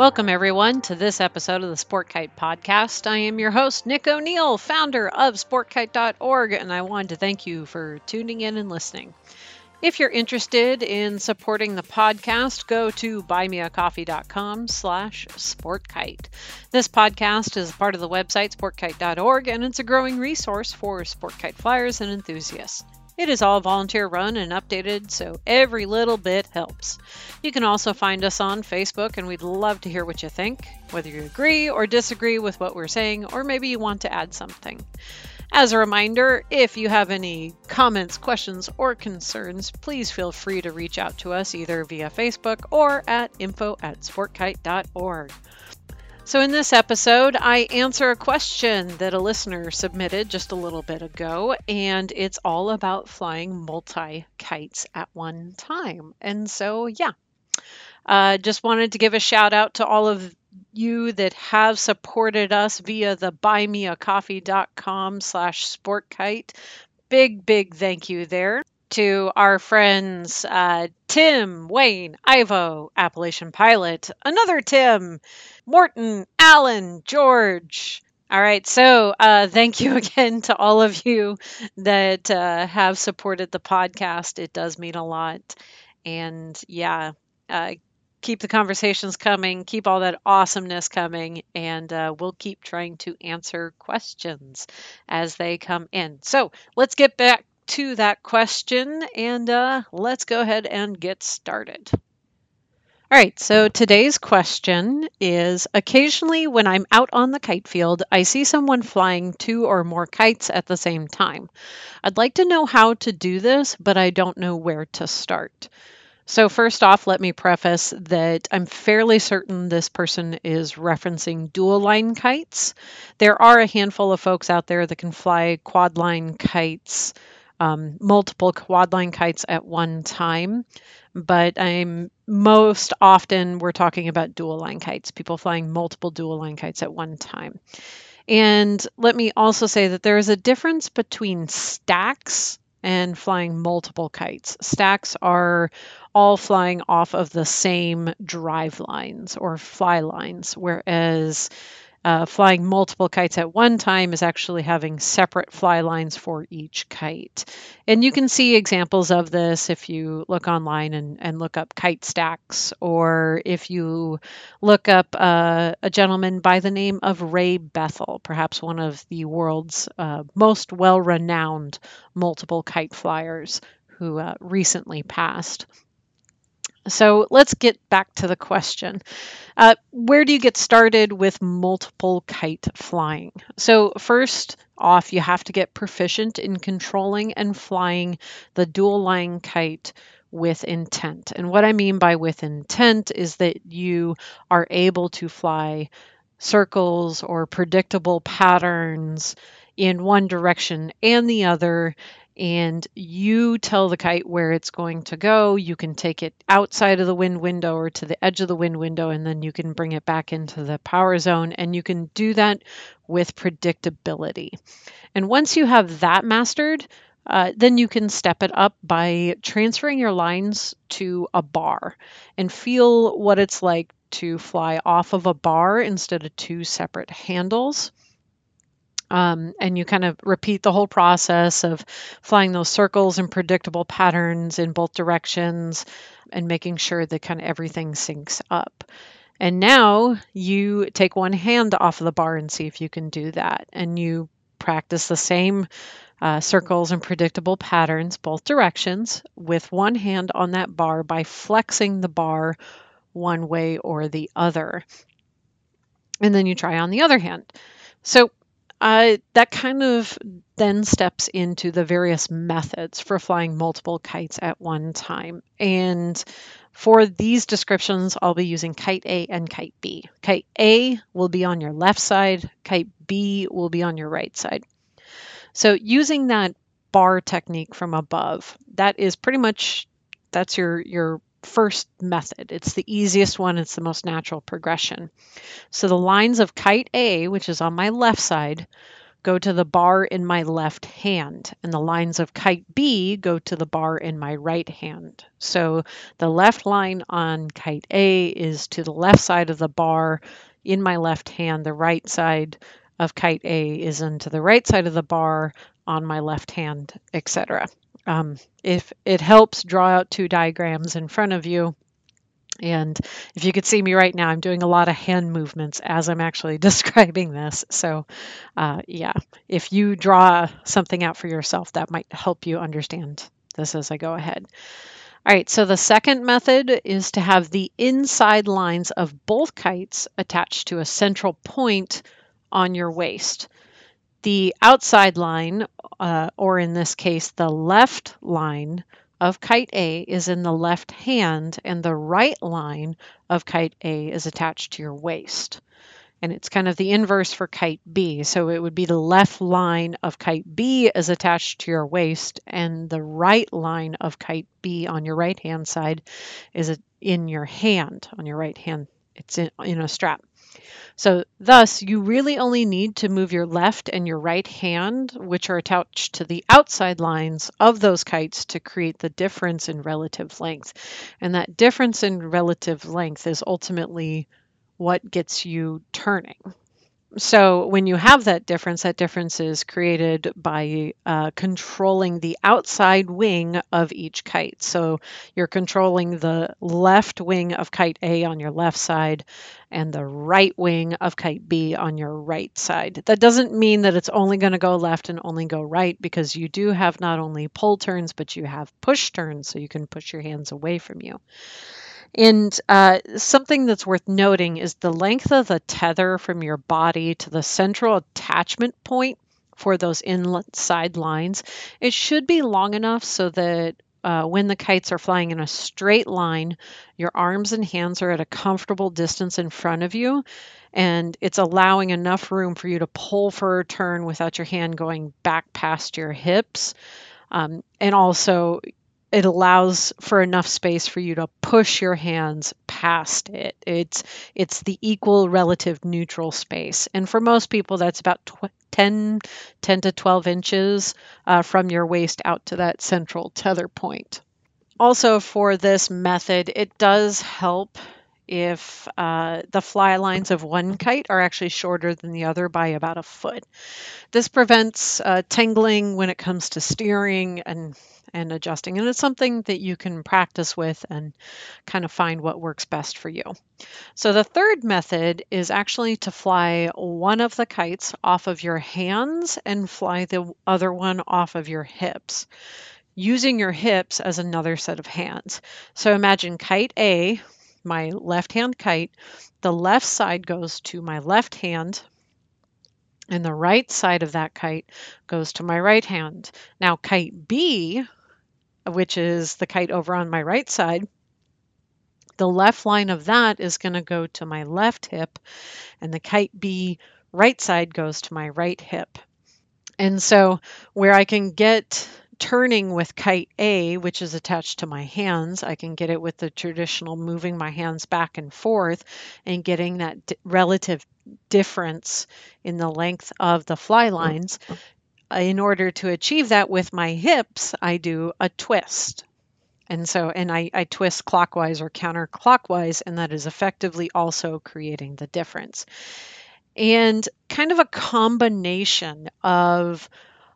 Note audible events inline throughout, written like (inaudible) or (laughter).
Welcome, everyone, to this episode of the Sport Kite Podcast. I am your host, Nick O'Neill, founder of SportKite.org, and I wanted to thank you for tuning in and listening. If you're interested in supporting the podcast, go to buymeacoffee.com slash sportkite. This podcast is part of the website sportkite.org, and it's a growing resource for sportkite flyers and enthusiasts. It is all volunteer run and updated, so every little bit helps. You can also find us on Facebook, and we'd love to hear what you think, whether you agree or disagree with what we're saying, or maybe you want to add something. As a reminder, if you have any comments, questions, or concerns, please feel free to reach out to us either via Facebook or at info at sportkite.org. So, in this episode, I answer a question that a listener submitted just a little bit ago, and it's all about flying multi kites at one time. And so, yeah, uh, just wanted to give a shout out to all of you that have supported us via the buymeacoffee.com slash sportkite. Big, big thank you there to our friends uh, Tim, Wayne, Ivo, Appalachian Pilot, another Tim, Morton, Alan, George. All right, so uh, thank you (laughs) again to all of you that uh, have supported the podcast. It does mean a lot. And yeah, uh, keep the conversations coming, keep all that awesomeness coming, and uh, we'll keep trying to answer questions as they come in. So let's get back to that question and uh, let's go ahead and get started. All right, so today's question is Occasionally, when I'm out on the kite field, I see someone flying two or more kites at the same time. I'd like to know how to do this, but I don't know where to start. So, first off, let me preface that I'm fairly certain this person is referencing dual line kites. There are a handful of folks out there that can fly quad line kites um, multiple quad line kites at one time, but I'm most often we're talking about dual line kites, people flying multiple dual line kites at one time. And let me also say that there is a difference between stacks and flying multiple kites. Stacks are all flying off of the same drive lines or fly lines, whereas uh, flying multiple kites at one time is actually having separate fly lines for each kite. And you can see examples of this if you look online and, and look up kite stacks, or if you look up uh, a gentleman by the name of Ray Bethell, perhaps one of the world's uh, most well renowned multiple kite flyers who uh, recently passed. So let's get back to the question. Uh, where do you get started with multiple kite flying? So, first off, you have to get proficient in controlling and flying the dual line kite with intent. And what I mean by with intent is that you are able to fly circles or predictable patterns in one direction and the other and you tell the kite where it's going to go. You can take it outside of the wind window or to the edge of the wind window, and then you can bring it back into the power zone. And you can do that with predictability. And once you have that mastered, uh, then you can step it up by transferring your lines to a bar and feel what it's like to fly off of a bar instead of two separate handles. Um, and you kind of repeat the whole process of flying those circles and predictable patterns in both directions and making sure that kind of everything syncs up. And now you take one hand off of the bar and see if you can do that. And you practice the same uh, circles and predictable patterns, both directions, with one hand on that bar by flexing the bar one way or the other. And then you try on the other hand. So uh, that kind of then steps into the various methods for flying multiple kites at one time. And for these descriptions, I'll be using kite A and kite B. Kite A will be on your left side, kite B will be on your right side. So using that bar technique from above, that is pretty much that's your your first method. It's the easiest one, it's the most natural progression. So the lines of kite A, which is on my left side, go to the bar in my left hand, and the lines of kite B go to the bar in my right hand. So the left line on kite A is to the left side of the bar in my left hand. The right side of kite A is into the right side of the bar on my left hand, etc. Um, if it helps, draw out two diagrams in front of you. And if you could see me right now, I'm doing a lot of hand movements as I'm actually (laughs) describing this. So, uh, yeah, if you draw something out for yourself, that might help you understand this as I go ahead. All right, so the second method is to have the inside lines of both kites attached to a central point on your waist. The outside line, uh, or in this case, the left line of kite A is in the left hand, and the right line of kite A is attached to your waist. And it's kind of the inverse for kite B. So it would be the left line of kite B is attached to your waist, and the right line of kite B on your right hand side is in your hand, on your right hand. It's in, in a strap. So thus, you really only need to move your left and your right hand, which are attached to the outside lines of those kites to create the difference in relative length. And that difference in relative length is ultimately what gets you turning so when you have that difference, that difference is created by uh, controlling the outside wing of each kite. So you're controlling the left wing of kite A on your left side and the right wing of kite B on your right side. That doesn't mean that it's only going to go left and only go right because you do have not only pull turns, but you have push turns so you can push your hands away from you. And uh, something that's worth noting is the length of the tether from your body to the central attachment point for those inside lines. It should be long enough so that uh, when the kites are flying in a straight line, your arms and hands are at a comfortable distance in front of you, and it's allowing enough room for you to pull for a turn without your hand going back past your hips. Um, and also, it allows for enough space for you to push your hands past it. It's it's the equal relative neutral space, and for most people, that's about tw- 10, 10 to 12 inches uh, from your waist out to that central tether point. Also, for this method, it does help if uh, the fly lines of one kite are actually shorter than the other by about a foot. This prevents uh, tangling when it comes to steering and and adjusting. And it's something that you can practice with and kind of find what works best for you. So, the third method is actually to fly one of the kites off of your hands and fly the other one off of your hips, using your hips as another set of hands. So, imagine kite A, my left hand kite, the left side goes to my left hand and the right side of that kite goes to my right hand. Now, kite B which is the kite over on my right side, the left line of that is going to go to my left hip, and the kite B right side goes to my right hip. And so, where I can get turning with kite A, which is attached to my hands, I can get it with the traditional moving my hands back and forth and getting that d- relative difference in the length of the fly mm-hmm. lines in order to achieve that with my hips, I do a twist. And so, and I, I twist clockwise or counterclockwise, and that is effectively also creating the difference. And kind of a combination of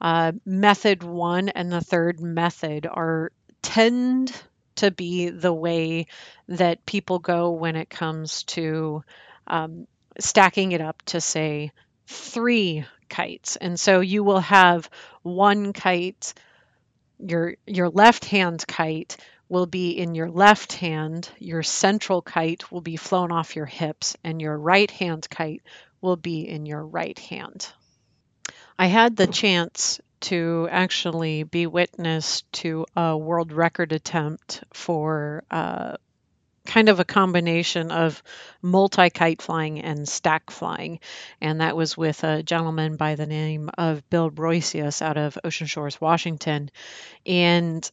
uh, method one and the third method are tend to be the way that people go when it comes to um, stacking it up to say three kites. And so you will have one kite, your your left hand kite will be in your left hand, your central kite will be flown off your hips, and your right hand kite will be in your right hand. I had the chance to actually be witness to a world record attempt for uh, kind of a combination of multi kite flying and stack flying. And that was with a gentleman by the name of Bill Broisius out of Ocean Shores, Washington. And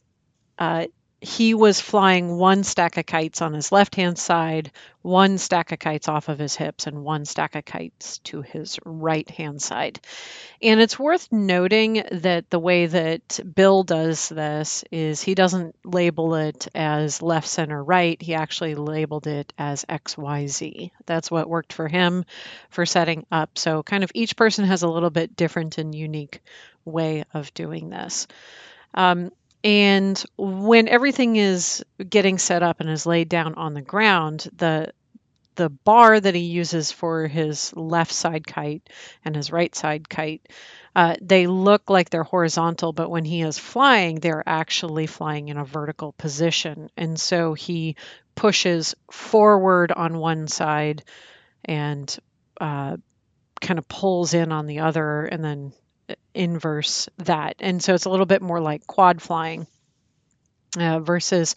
uh, he was flying one stack of kites on his left hand side, one stack of kites off of his hips, and one stack of kites to his right hand side. And it's worth noting that the way that Bill does this is he doesn't label it as left, center, right. He actually labeled it as XYZ. That's what worked for him for setting up. So, kind of each person has a little bit different and unique way of doing this. Um, and when everything is getting set up and is laid down on the ground, the the bar that he uses for his left side kite and his right side kite, uh, they look like they're horizontal, but when he is flying, they're actually flying in a vertical position. And so he pushes forward on one side and uh, kind of pulls in on the other, and then inverse that. And so it's a little bit more like quad flying uh, versus,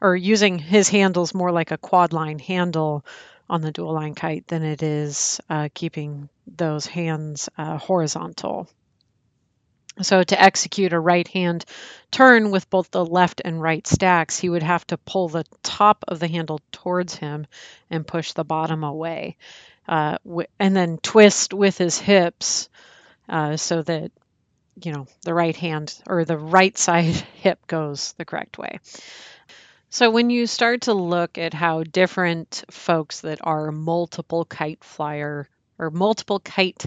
or using his handles more like a quad line handle on the dual line kite than it is uh, keeping those hands uh, horizontal. So to execute a right hand turn with both the left and right stacks, he would have to pull the top of the handle towards him and push the bottom away. Uh, and then twist with his hips uh, so that you know the right hand or the right side (laughs) hip goes the correct way. So when you start to look at how different folks that are multiple kite flyer or multiple kite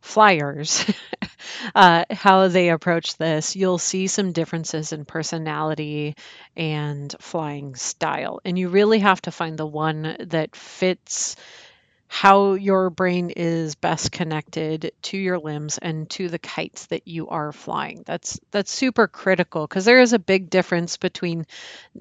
flyers, (laughs) uh, how they approach this, you'll see some differences in personality and flying style. And you really have to find the one that fits how your brain is best connected to your limbs and to the kites that you are flying. That's that's super critical because there is a big difference between,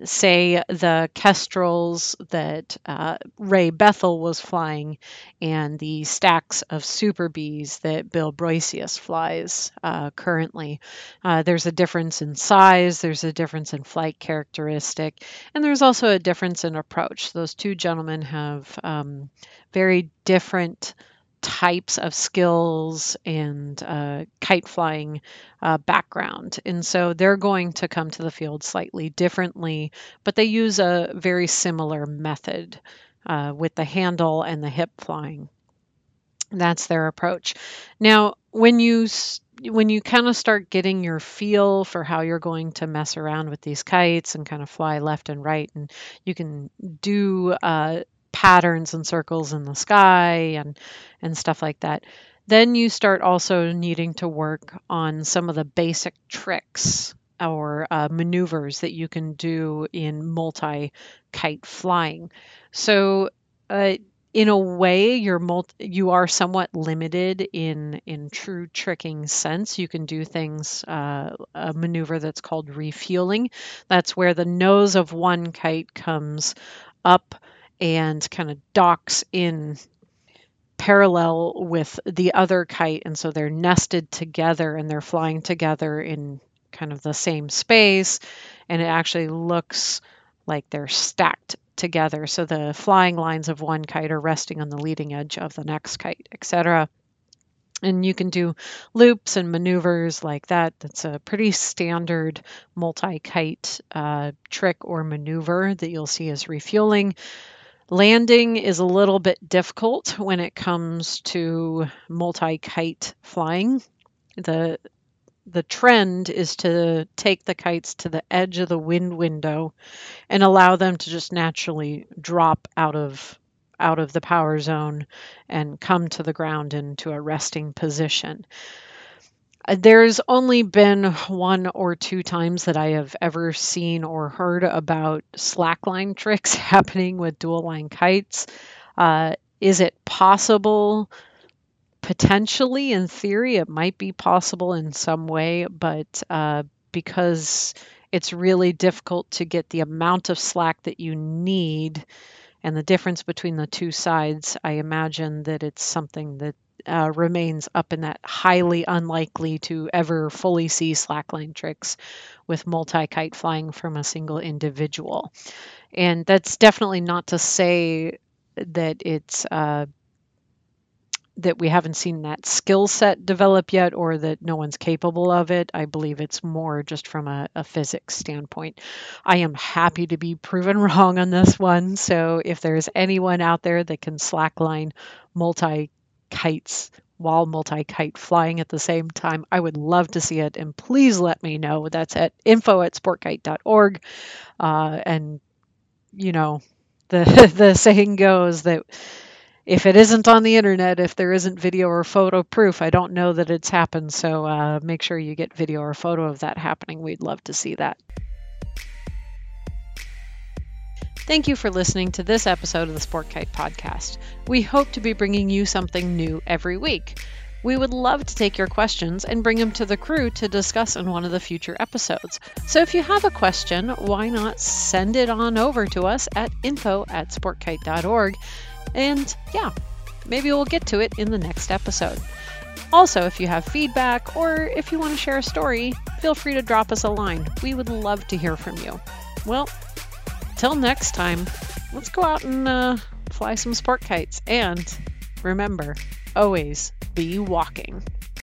say, the kestrels that uh, Ray Bethell was flying and the stacks of Super Bees that Bill Broisius flies uh, currently. Uh, there's a difference in size. There's a difference in flight characteristic, and there's also a difference in approach. Those two gentlemen have um, very different types of skills and uh, kite flying uh, background. And so they're going to come to the field slightly differently, but they use a very similar method uh, with the handle and the hip flying. That's their approach. Now, when you when you kind of start getting your feel for how you're going to mess around with these kites and kind of fly left and right, and you can do uh, patterns and circles in the sky and and stuff like that. Then you start also needing to work on some of the basic tricks or uh, maneuvers that you can do in multi kite flying. So, uh, in a way, you're multi- you are somewhat limited in in true tricking sense. You can do things uh, a maneuver that's called refueling. That's where the nose of one kite comes up and kind of docks in parallel with the other kite. And so they're nested together and they're flying together in kind of the same space. And it actually looks like they're stacked together. So the flying lines of one kite are resting on the leading edge of the next kite etc and you can do loops and maneuvers like that. That's a pretty standard multi-kite uh, trick or maneuver that you'll see as refueling Landing is a little bit difficult when it comes to multi-kite flying. The the trend is to take the kites to the edge of the wind window and allow them to just naturally drop out of out of the power zone and come to the ground into a resting position. There's only been one or two times that I have ever seen or heard about slackline (laughs) tricks (laughs) happening with dual line kites. Uh, is it possible? Potentially, in theory, it might be possible in some way, but uh, because it's really difficult to get the amount of slack that you need and the difference between the two sides, I imagine that it's something that uh, remains up in that highly unlikely to ever fully see slackline tricks with multi kite flying from a single individual. And that's definitely not to say that it's uh, that we haven't seen that skill set develop yet or that no one's capable of it. I believe it's more just from a, a, physics standpoint. I am happy to be proven (laughs) wrong on this one. So if there's anyone out there that can slackline multi kites while multi kite flying at the same time, I would love to see it. And please let me know. That's at info at sportkite.org. Uh, and, you know, the, (laughs) the saying goes that if it isn't on the internet, if there isn't video or photo proof, I don't know that it's happened. So uh, make sure you get video or photo of that happening. We'd love to see that. Thank you for listening to this episode of the Sport Kite Podcast. We hope to be bringing you something new every week. We would love to take your questions and bring them to the crew to discuss in one of the future episodes. So if you have a question, why not send it on over to us at info at sportkite.org and yeah, maybe we'll get to it in the next episode. Also, if you have feedback or if you want to share a story, feel free to drop us a line. We would love to hear from you. Well, till next time, let's go out and uh, fly some sport kites. And remember, always be walking.